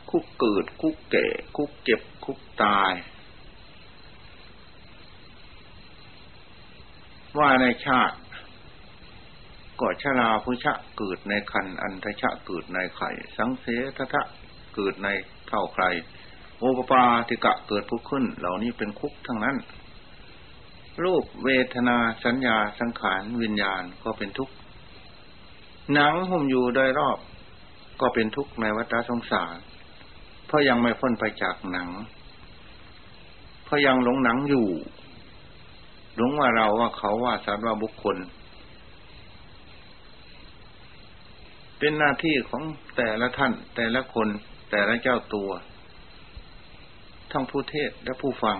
คุกเกิด คุกแก่ คุกเจ็บ คุกตาย ว่าในชาติก็ชราพุชะเกิดในคันอันทชะเกิดในไข่ สังเสทะเกิดในเท่าใคร โอปปาติกะเกิดพุกขึ้น เหล่านี้เป็นคุกทั้งนั้น รูปเวทนาสัญญาสังขารวิญญาณก็เป็นทุกข์หนังหุ้มอยู่โดยรอบ ก็เป็นทุกข์ในวัฏสงสาร เพราะยังไม่พ้นไปจากหนัง เพราะยังหลงหนังอยู่หลงว่าเราว่าเขาว่าสัตว์ว่าบุคคล เป็นหน้าที่ของแต่ละท่าน แต่ละคนแต่ละเจ้าตัว ทั้งผู้เทศและผู้ฟัง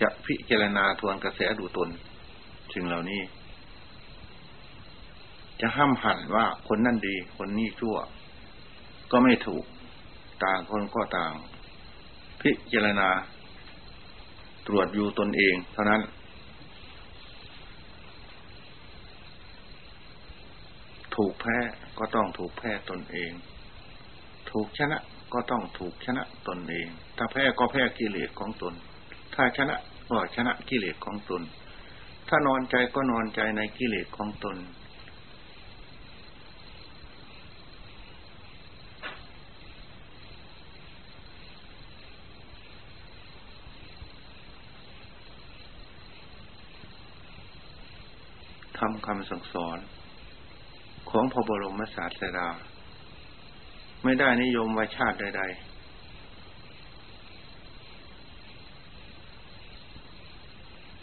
จะพิจารณาทวนกระแสดูตนสิ่งเหล่านี้ จะห้ามหันว่าคนนั่นดี คนนี้ชั่ว ก็ไม่ถูก ต่างคนก็ต่าง พิจารณา ตรวจอยู่ตนเอง เท่านั้น ถูกแพ้ก็ต้องถูกแพ้ตนเอง ถูกชนะ ก็ต้องถูกชนะตนเอง ถ้าแพ้ก็แพ้กิเลสของตน ถ้าชนะก็ชนะกิเลสของตน ถ้านอนใจก็นอนใจในกิเลสของตน ทำคำสั่งสอนของพระบรมศาสดา ไม่ได้นิยมว่าชาติใด ๆ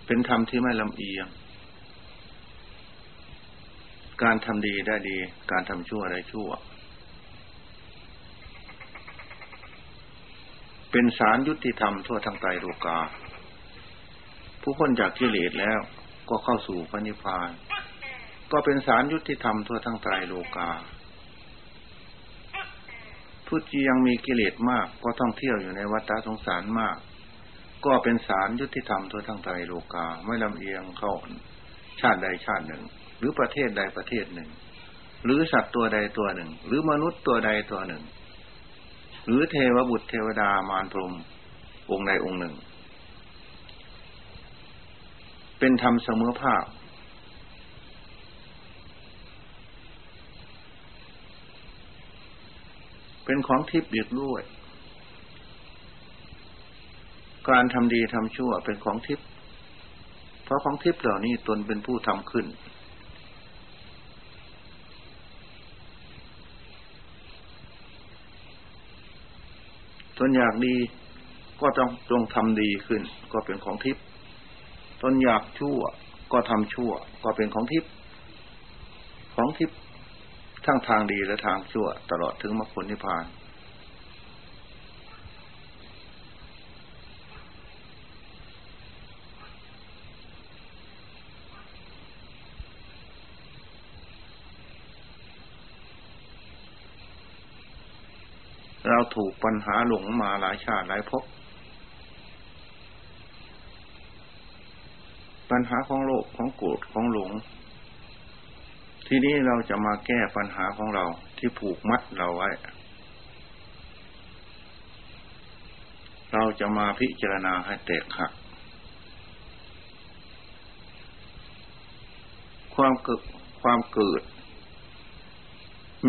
เป็นธรรมที่ไม่ลำเอียง การทำดีได้ดี การทำชั่วได้ชั่ว เป็นสารยุติธรรมทั่วทั้งไตรโลกา ผู้พ้นจากกิเลสแล้วก็เข้าสู่พระนิพพาน ก็เป็นสารยุติธรรมทั่วทั้งไตรโลกา ผู้ที่ยังมีกิเลสมาก ก็ต้องเที่ยวอยู่ในวัฏสงสารมาก ก็เป็นสารยุติธรรมทั่วทั้งไตรโลกาไม่ลำเอียงเข้าชาติใดชาติหนึ่ง หรือประเทศใดประเทศหนึ่ง หรือสัตว์ตัวใดตัวหนึ่ง หรือมนุษย์ตัวใดตัวหนึ่ง หรือเทวบุตรเทวดามารพรมองค์ใดองค์หนึ่ง เป็นธรรมเสมอภาค เป็นของทิพย์อีกด้วย การทำดีทำชั่วเป็นของทิพย์เพราะของทิพย์เหล่านี้ตนเป็นผู้ทำขึ้น ตนอยากดีก็ต้องจงทำดีขึ้น ก็เป็นของทิพย์ตนอยากชั่วก็ทำชั่ว ก็เป็นของทิพย์ของทิพย์ ทั้งทางดีและทางชั่ว ตลอดถึงมรรคผลนิพพาน เราถูกปัญหาหลงมาหลายชาติหลายภพปัญหาของโลกของโกรธของหลง ทีนี้เราจะมาแก้ปัญหาของเราที่ผูกมัดเราไว้ เราจะมาพิจารณาให้แตกหัก ความเกิดความเกิด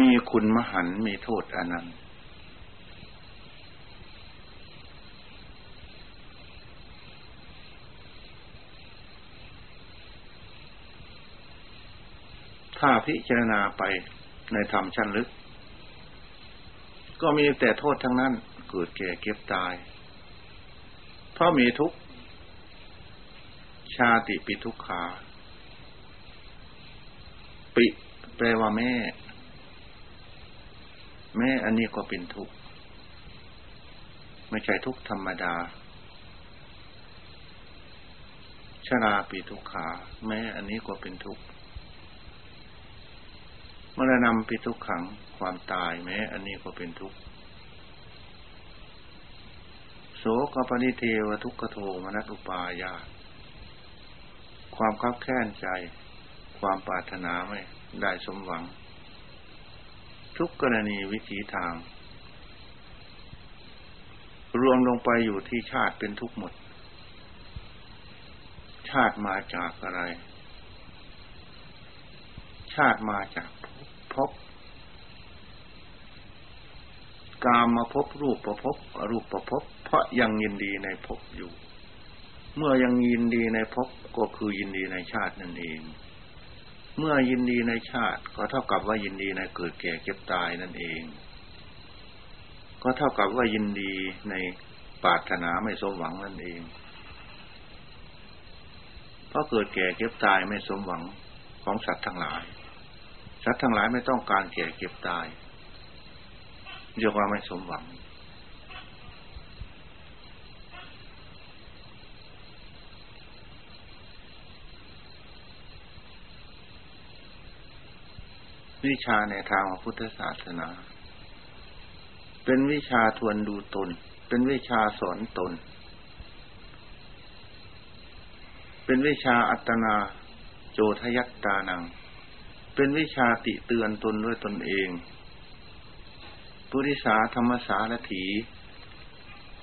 มีคุณมหันมีโทษอนันต์ ถ้าพิจารณาไปในธรรมชั้นลึก ก็มีแต่โทษทั้งนั้นเกิดแก่เก็บตาย เพราะมีทุกชาติปิทุกขา ปิแปลว่าแม่ แม้อันนี้ก็เป็นทุกข์ไม่ใช่ทุกข์ธรรมดาชราปีทุกขา แม้อันนี้ก็เป็นทุกข์ มรณะปีทุกขังความตายแม้ อันนี้ก็เป็นทุกข์โสกปนิเทวทุกขโทมนัตุปายาความคับแค้นใจ ความปรารถนาไม่ได้สมหวัง ทุกกรณีวิถีทาง รวมลงไปอยู่ที่ชาติเป็นทุกข์หมด ชาติมาจากอะไร ชาติมาจาก พบกามมาพบรูปประพบรูปประพบเพราะยังยินดีในพบอยู่ เมื่อยังยินดีในพบก็คือยินดีในชาตินั่นเอง เมื่อยินดีในชาติก็เท่ากับว่ายินดีในเกิดแก่เก็บตายนั่นเอง ก็เท่ากับว่ายินดีในปาถนาไม่สมหวังนั่นเองเพราะเกิดแก่เก็บตายไม่สมหวังของสัตว์ทั้งหลาย สัตว์ทั้งหลายไม่ต้องการแก่เก็บตาย เรียกว่าไม่สมหวัง วิชาในทางพุทธศาสนา เป็นวิชาทวนดูตน เป็นวิชาสอนตน เป็นวิชาอัตนา โจทยัตตานัง เป็นวิชาติเตือนตนด้วยตนเอง ปุริสาธรรมสารถี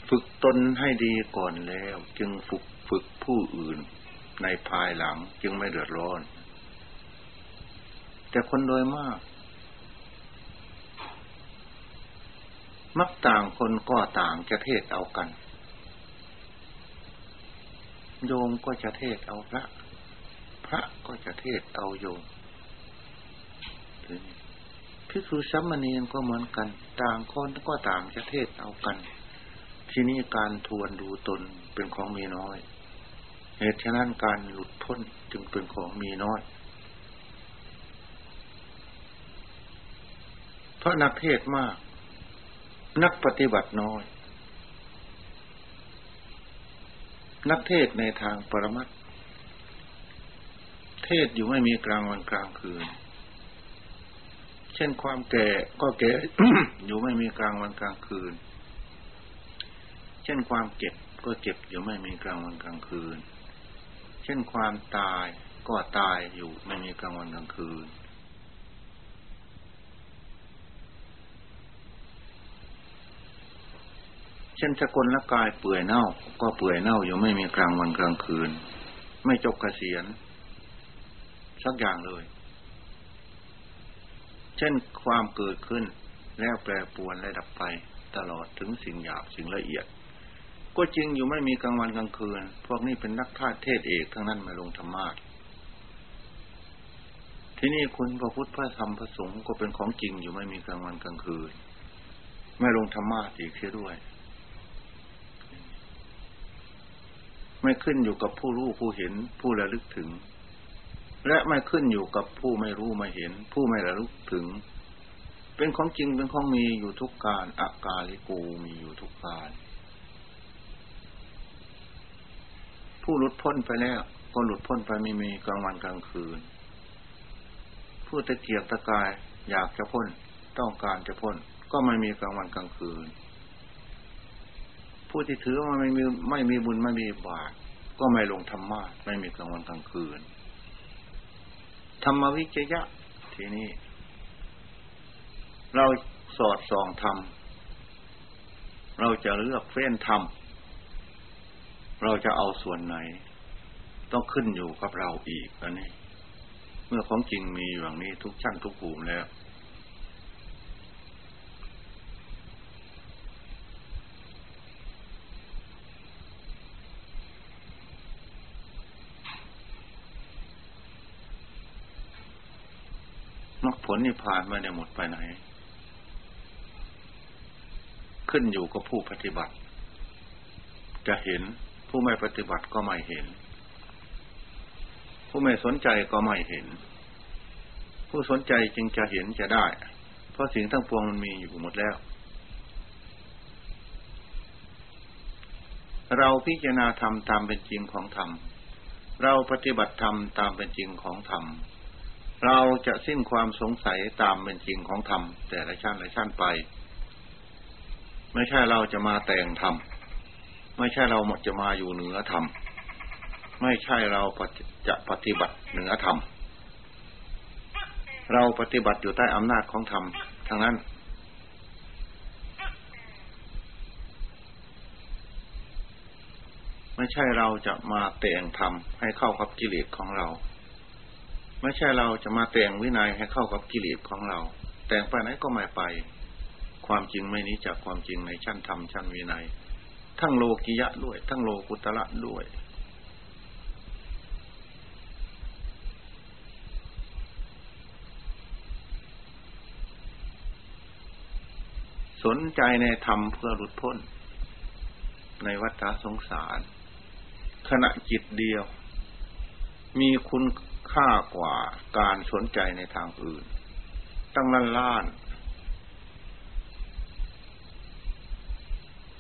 ฝึกตนให้ดีก่อนแล้ว จึงฝึกฝึกผู้อื่นในภายหลังจึงไม่เดือดร้อน แต่คนโดยมาก มักต่างคนก็ต่างจะเทศเอากัน โยมก็จะเทศเอาพระ พระก็จะเทศเอาโยม พิสุสัมมณีนก็เหมือนกัน ต่างคนก็ต่างจะเทศเอากัน ที่นี้การทวนดูตนเป็นของมีน้อย เหตุฉะนั้นการหลุดพ้นจึงเป็นของมีน้อย เพราะนักเทศมาก นักปฏิบัติน้อย นักเทศในทางปรมัตเทศอยู่ไม่มีกลางวันกลางคืน ช่นความแก่ก็แก่อยู่ไม่มีกลางวันกลางคืน เช่นความเจ็บก็เจ็บอยู่ไม่มีกลางวันกลางคืน เช่นความตายก็ตายอยู่ไม่มีกลางวันกลางคืน เช่นสกลละกายเปื่อยเน่า ก็เปื่อยเน่าอยู่ไม่มีกลางวันกลางคืน ไม่จบเกษียณสักอย่างเลย ช่นความเกิดขึ้น แล้วแปรปวนและดับไปตลอดถึงสิ่งหยาบสิ่งละเอียด ก็จริงอยู่ไม่มีกลางวันกลางคืน พวกนี้เป็นนักทาเทศเอกทั้งนั้นมาลงธรรมะที่นี่คุณพระพุทธพระธรรมพระสงฆ์ก็เป็นของจริงอยู่ไม่มีกลางวันกลางคืน ไม่ลงธรรมะอีกเสียด้วย ไม่ขึ้นอยู่กับผู้รู้ผู้เห็นผู้ระลึกถึง และไม่ขึ้นอยู่กับผู้ไม่รู้ไม่เห็น ผู้ไม่ระลึกถึง เป็นของจริงเป็นของมีอยู่ทุกการอากาลิกูมีอยู่ทุกการ ผู้หลุดพ้นไปแล้วก็หลุดพ้นไปไม่มีกลางวันกลางคืน ผู้ตะเกียบตะกายอยากจะพ้นต้องการจะพ้น ก็ไม่มีกลางวันกลางคืน ผู้ที่ถือว่าไม่มีไม่มีบุญไม่มีบาปก็ไม่ลงธรรมะไม่มีกลางวันกลางคืน ธรรมวิจยะ ทีนี้ เราสอดส่องธรรม เราจะเลือกเฟ้นธรรม เราจะเอาส่วนไหน ต้องขึ้นอยู่กับเราอีกอันนี้ เมื่อของจริงมีอย่างนี้ทุกชั้นทุกภูมิแล้วมรรคผ ลนิพพานไม่ได้หมดไปไหน ขึ้นอยู่กับผู้ปฏิบัติ จะเห็นผู้ไม่ปฏิบัติก็ไม่เห็น ผู้ไม่สนใจก็ไม่เห็น ผู้สนใจจึงจะเห็นจะได้ เพราะสิ่งทั้งปวงมันมีอยู่หมดแล้ว เราพิจารณาธรรมตามเป็นจริงของธรรมเราปฏิบัติธรรมตามเป็นจริงของธรรม เราจะสิ้นความสงสัยตามเป็นจริงของธรรมแต่ละชั้นละชั้นไป ไม่ใช่เราจะมาแต่งธรรมไม่ใช่เราจะมาอยู่เหนือธรรมไม่ใช่เราจะปฏิบัติเหนือธรรมเราปฏิบัติอยู่ใต้อำนาจของธรรมทั้งนั้น ไม่ใช่เราจะมาแต่งธรรมให้เข้ากับกิเลสของเรา ไม่ใช่เราจะมาแต่งวินัยให้เข้ากับกิเลสของเรา แต่งไปไหนก็ไม่ไป ความจริงไม่นี้จากความจริงในชั้นธรรมชั้นวินัย ทั้งโลกิยะด้วย ทั้งโลกุตระด้วย สนใจในธรรมเพื่อหลุดพ้น ในวัฏสงสาร ขณะจิตเดียว มีคุณ ค่ากว่าการสนใจในทางอื่น ตั้งล้านล้าน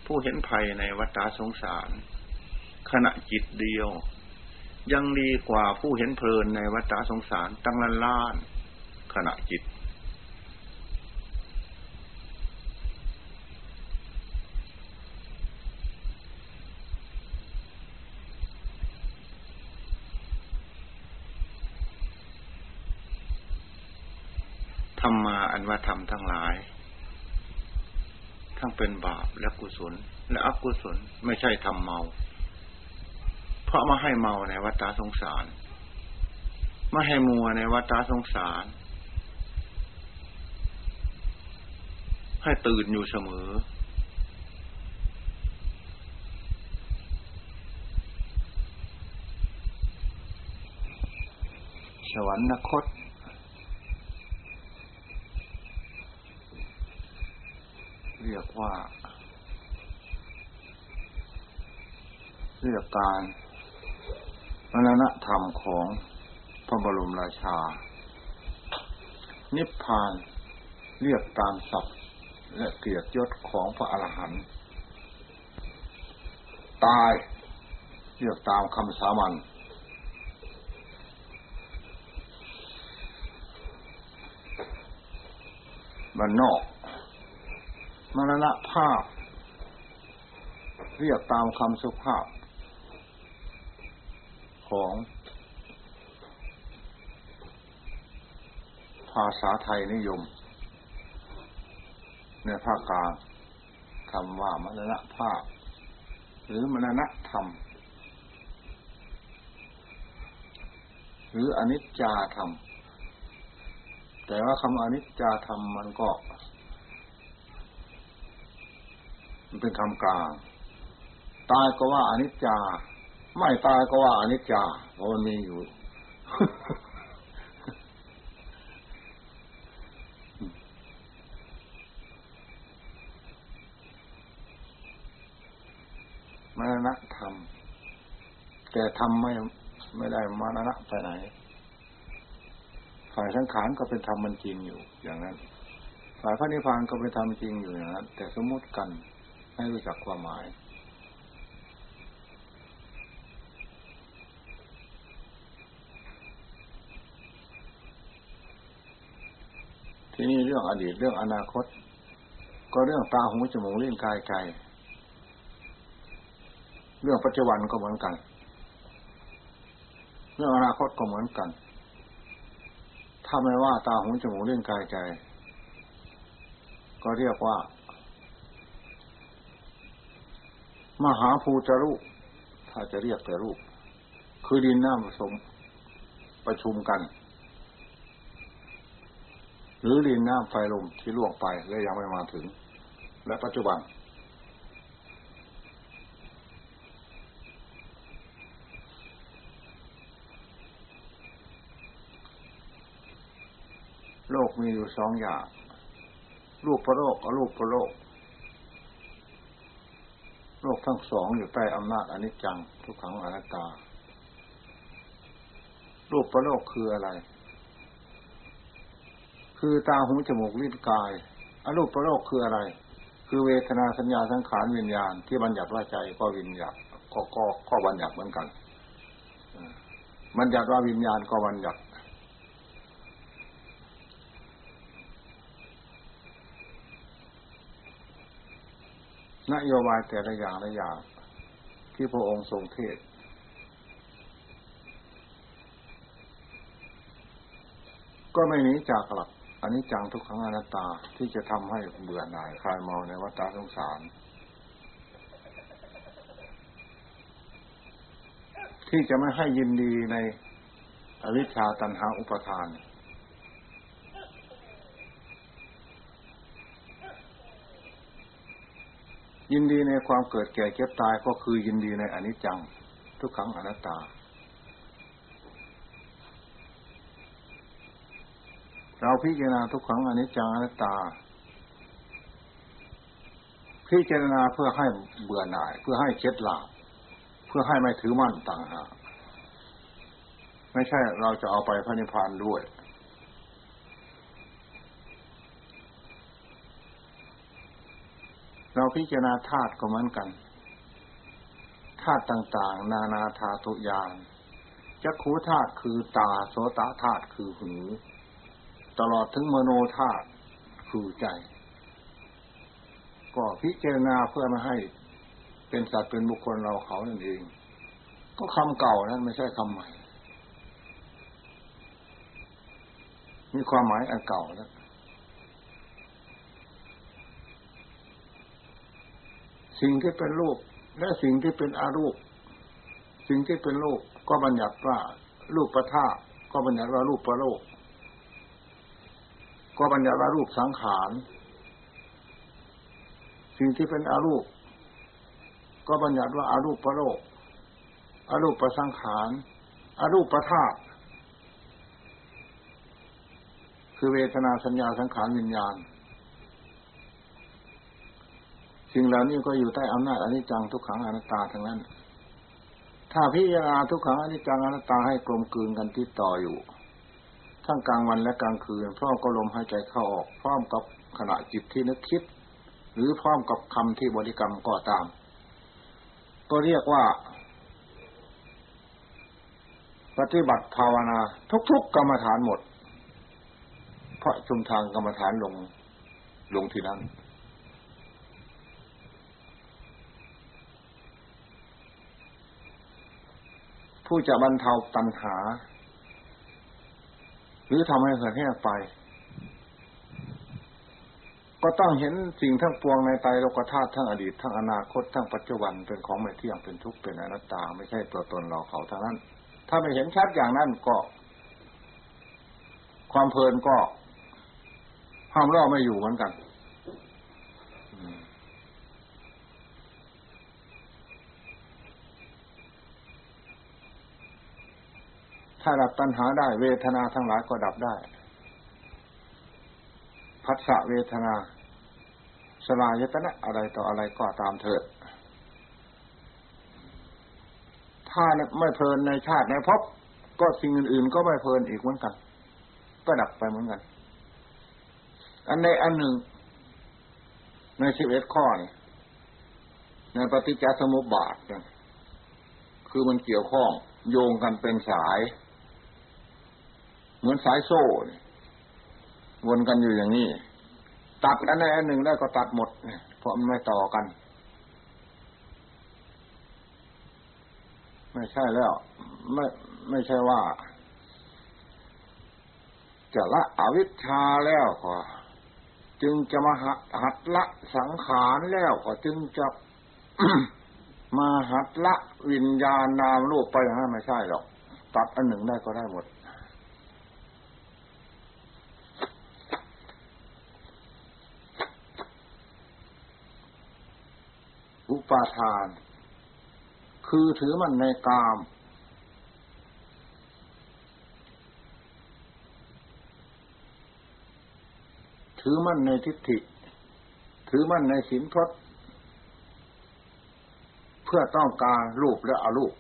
ผู้เห็นภัยในวัฏสงสาร ขณะจิตเดียว ยังดีกว่าผู้เห็นเพลินในวัฏสงสาร ตั้งล้านล้าน ขณะจิตธรรมาอันว่าธรรมทั้งหลาย ทั้งเป็นบาปและกุ ศล และอกุศล ไม่ใช่ทำเมา เพราะมาให้เมาในวัฏสงสารมาให้มัวในวัฏสงสาร ให้ตื่นอยู่เสมอ สวรรคตเรียกว่า เรียกการมรณะธรรมของพระบรมราชา นิพพานเรียกตามศัพท์และเกียรติยศของพระอรหันต์ตายเรียกตามคำสามัญบันนอกมรณะภาพ เรียกตามคำสุภาพ ของภาษาไทยนิยม ในภาคกลางคำว่ามรณะภาพ หรือมรณะธรรม หรืออนิจจาธรรม แต่ว่าคำอนิจจาธรรมมันก็ มันเป็นคำกลาง ตายก็ว่าอนิจจา ไม่ตายก็ว่าอนิจจาเพราะมันมีอยู่ มรณะธรรม แต่ทำไม่ไม่ได้มรณะไปไหน ฝ่ายสังขารก็เป็นธรรมมันจริงอยู่อย่างนั้น ฝ่ายพระนิพพานก็เป็นธรรมจริงอยู่อย่างนั้น แต่สมมติกันให้รู้จักความหมาย ที่นี่เรื่องอดีตเรื่องอนาคต ก็เรื่องตาหูจมูกลิ้นกายใจเรื่องปัจจุบันก็เหมือนกัน เรื่องอนาคตก็เหมือนกัน ถ้าไม่ว่าตาหูจมูกลิ้นกายใจ ก็เรียกว่า มหาภูตรูปถ้าจะเรียกแต่รูป คือดินน้ำผสมประชุมกัน หรือดินน้ำไฟลมที่ล่วงไปและยังไม่มาถึง และปัจจุบัน โลกมีอยู่สองอย่างรูปพระโลกกับรูปพระโลก โลกทั้งสองอยู่ใต้อำนาจอนิจจังทุกขังอนัตตารูปประโลกคืออะไร คือตาหูจมูกลิ้นกายอรูประโรคคืออะไร คือเวทนาสัญญาสังขารวิญญาณที่บัญญัติว่าใจก็วิญญาณก็ก็ก็บัญญัติเหมือนกันบัญญัติว่าวิญญาณก็บัญญัตินโยบายแต่ละอย่างละอย่างที่พระองค์ทรงเทศก็ไม่หนีจากหลัก อันนี้จังทุกขังอนัตตาที่จะทำให้เบื่อหน่ายคลายเมาในวัฏสงสาร ที่จะไม่ให้ยินดีในอวิชชาตันหาอุปทาน ยินดีในความเกิดแก่เก็บตายก็คือยินดีในอนิจจัง ทุกขังอนัตตา เราพิจารณาทุกขังอนิจจังอนัตตา พิจารณาเพื่อให้เบื่อหน่าย เพื่อให้เช็ดหลาบเพื่อให้ไม่ถือมั่นต่างหากไม่ใช่เราจะเอาไปพระนิพพานด้วย เราพิจารณาธาตุก็เหมือนกันธาตุต่างๆ นานาธาตุยานจักขูธาตุคือตาโสตธาตุคือหู ตลอดถึงมโนธาตุคือใจ ก็พิจารณาเพื่อมาให้เป็นสัตว์เป็นบุคคลเราเขานั่นเอง ก็คำเก่านั้นไม่ใช่คำใหม่ มีความหมายอันเก่าแล้วสิ่งที่เป็นรูปและสิ่งที่เป็นอารูป สิ่งที่เป็นรูปก็บัญญัติว่ารูปประท่าก็บัญญัติว่ารูปประโลก ก็บัญญัติว่ารูปสังขาร สิ่งที่เป็นอารูป ก็บัญญัติว่าอารูปประโลกอารูปประสังขารอารูปประธาตุคือเวทนาสัญญาสังขารวิญญาณสิ่งเหล่านี้ก็อยู่ใต้อำนาจอนิจจังทุกขังอนัตตาทั้งนั้น ถ้าพิจารณาทุกขังอนิจจังอนัตตาให้กลมกลืนกันที่ต่ออยู่ ทั้งกลางวันและกลางคืน พร้อมกับลมหายใจเข้าออก พร้อมกับขณะจิตที่นึกคิด หรือพร้อมกับคำที่บริกรรมก็ตาม ก็เรียกว่า ปฏิบัติภาวนา ทุกๆกรรมฐานหมด เพราะชุมทางกรรมฐานลงลงที่นั้นผู้จะบรรเทาตัณหา หรือทำให้เหิดแห้งไป ก็ต้องเห็นสิ่งทั้งปวงในไตรโลกธาตุทั้งอดีตทั้งอนาคตทั้งปัจจุบันเป็นของไม่เที่ยงเป็นทุกข์เป็นอนัตตา ไม่ใช่ตัวตนเราเขาเท่านั้น ถ้าไม่เห็นชัดอย่างนั้นก็ ความเพลินก็ห้ามล่อไม่อยู่เหมือนกัน ถ้าดับตัณหาได้เวทนาทั้งหลายก็ดับได้พัสสะเวทนาสลายตนะอะไรต่ออะไรก็ตามเถิด ถ้าไม่เพลินในชาติในภพก็สิ่งอื่น ๆ ก็ไม่เพลินอีกเหมือนกัน ก็ดับไปเหมือนกัน อันในอันหนึ่ง ในสิบเอ็ดข้อนี่ในปฏิจจสมุปบาทเนี่ยคือมันเกี่ยวข้องโยงกันเป็นสาย เหมือนสายโซ่วนกันอยู่อย่างนี้ ตัดอันใดอันหนึ่งได้ก็ตัดหมดเพราะมันไม่ต่อกัน ไม่ใช่แล้ว ไม่ไม่ใช่ว่า จะละอวิชชาแล้วก็จึงจะมาหัดละสังขารแล้วก็จึงจะมาหัดละวิญญาณนามรูปไปอย่างนั้นไม่ใช่หรอก ตัดอันหนึ่งได้ก็ได้หมด อุปาทาน คือถือมันในกาม ถือมันในทิฏฐิ ถือมันในสินพจเพื่อต้องการรูปและอรูป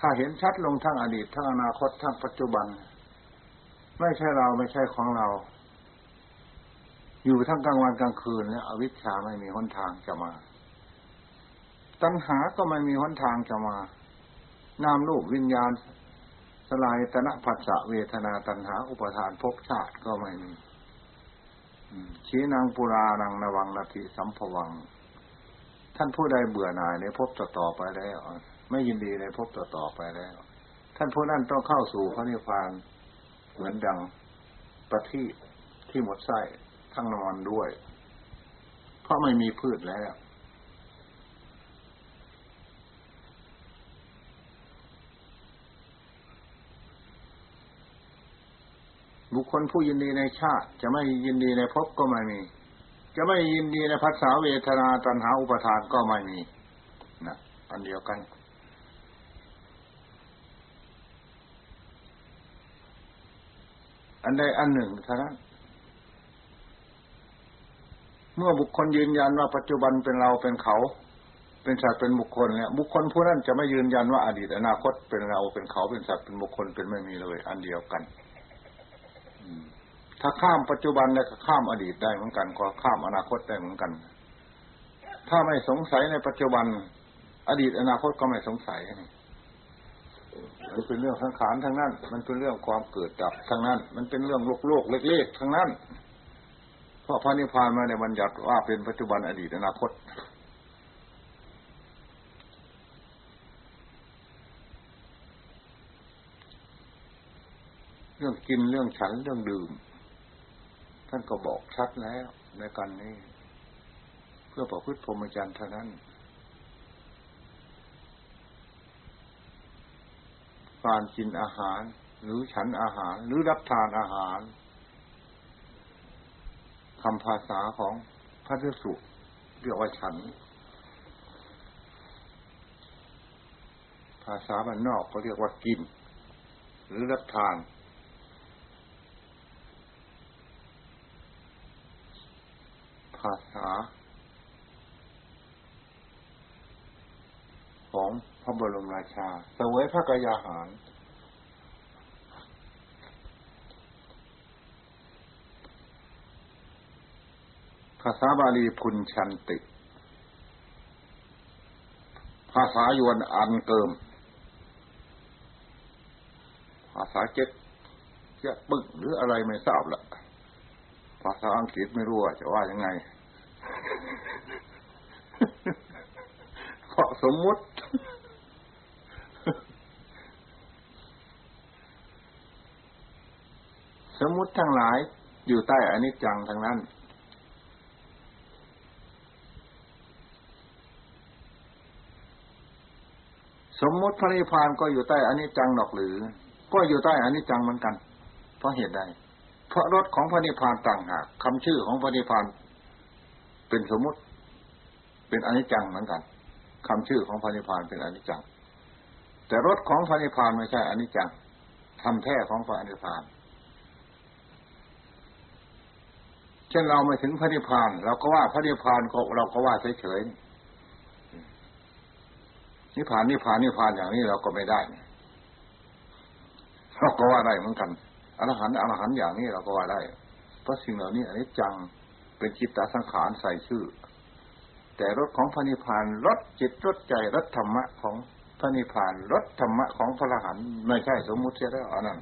ถ้าเห็นชัดลงทั้งอดีตทั้งอนาคตทั้งปัจจุบัน ไม่ใช่เราไม่ใช่ของเรา อยู่ทั้งกลางวันกลางคืนแล้วอวิชชาไม่มีหนทางจะมา ตัณหาก็ไม่มีหนทางจะมานามรูปวิญญาณ สลายตนะผัสสะเวทนาตัณหา อุปทานภพชาติก็ไม่มีชี้นางปุรานังนวังนาทิสัมภวัง ท่านผู้ใดเบื่อหน่ายในภพต่อไปแล้ว ไม่ยินดีในภพต่อต่อไปแล้ว ท่านผู้นั้นต้องเข้าสู่พระนิพพานเหมือนดังประทีปที่หมดไส้ทั้งนอนด้วย เพราะไม่มีพืชแล้ว บุคคลผู้ยินดีในชาติ จะไม่ยินดีในภพก็ไม่มี จะไม่ยินดีในพัสสาเวทนาตัณหาอุปทานก็ไม่มีนะอันเดียวกัน อันใดอันหนึ่งเท่านั้นเมื่อบุคคลยืนยันว่าปัจจุบันเป็นเราเป็นเขา เป็นสัตว์เป็นบุคคลเนี่ยบุคคลผู้นั้นจะไม่ยืนยันว่าอดีตอนาคตเป็นเราเป็นเขาเป็นสัตว์เป็นบุคคลเป็นไม่มีเลย อันเดียวกันถ้าข้ามปัจจุบันแล้วก็ข้ามอดีตได้เหมือนกันก็ข้ามอนาคตได้เหมือนกัน ถ้าไม่สงสัยในปัจจุบัน อดีตอนาคตก็ไม่สงสัยนี่ มันเป็นเรื่องสังขารทั้งนั้น มันเป็นเรื่องความเกิดดับทั้งนั้น มันเป็นเรื่องโลกโลกเล็กๆทั้งนั้น เพราะพระนิพพานมาในบัญญัติว่าเป็นปัจจุบันอดีตอนาคต เรื่องกินเรื่องฉันเรื่องดื่ม ท่านก็บอกชัดแล้วในการนี้ เพื่อประพฤติพรหมจรรย์เท่านั้น การกินอาหาร หรือฉันอาหาร หรือรับทานอาหารคำภาษาของพระเจ้าสุเรียกว่าฉัน ภาษาบ้านนอกก็เรียกว่ากิน หรือรับทาน ภาษา ของพระบรมราชาเสวยพระกายาหาร ภาษาบาลีพุนชันติ ภาษายวนอันเกิม ภาษาเจ็ดเจ็ดบึกหรืออะไรไม่ทราบละภาษาอังกฤษไม่รู้ว่าจะว่ายังไง เพราะสมมุติ สมมุติทั้งหลายอยู่ใต้อนิจจังทั้งนั้น สมมติพระนิพพานก็อยู่ใต้อนิจจังดอกหรือ ก็อยู่ใต้อนิจจังเหมือนกัน เพราะเหตุใดเพราะรถของพระนิพพานต่างหากคำชื่อของพระนิพพานเป็นสมมติ เป็นอนิจจังเหมือนกันคำชื่อของพระนิพพานเป็นอนิจจัง แต่รถของพระนิพพานไม่ใช่อนิจจังทำแท้ของพระนิพพาน เช่นเราไม่ถึงพระนิพพานเราก็ว่าพระนิพพานก็เราก็ว่าเฉยๆนิพพานนิพพานนิพพานอย่างนี้เราก็ไม่ได้เราก็ว่าได้เหมือนกันอรหันต์อรหันต์อย่างนี้เราก็ว่าได้ เพราะสิ่งเหล่านี้อันนี้จังเป็นจิตตสังขารใส่ชื่อ แต่รถของพระนิพพานรถจิตรถใจรถธรรมะของพระนิพพานรถธรรมะของพระอรหันต์ไม่ใช่สมมุติเสียแล้วอันนั้น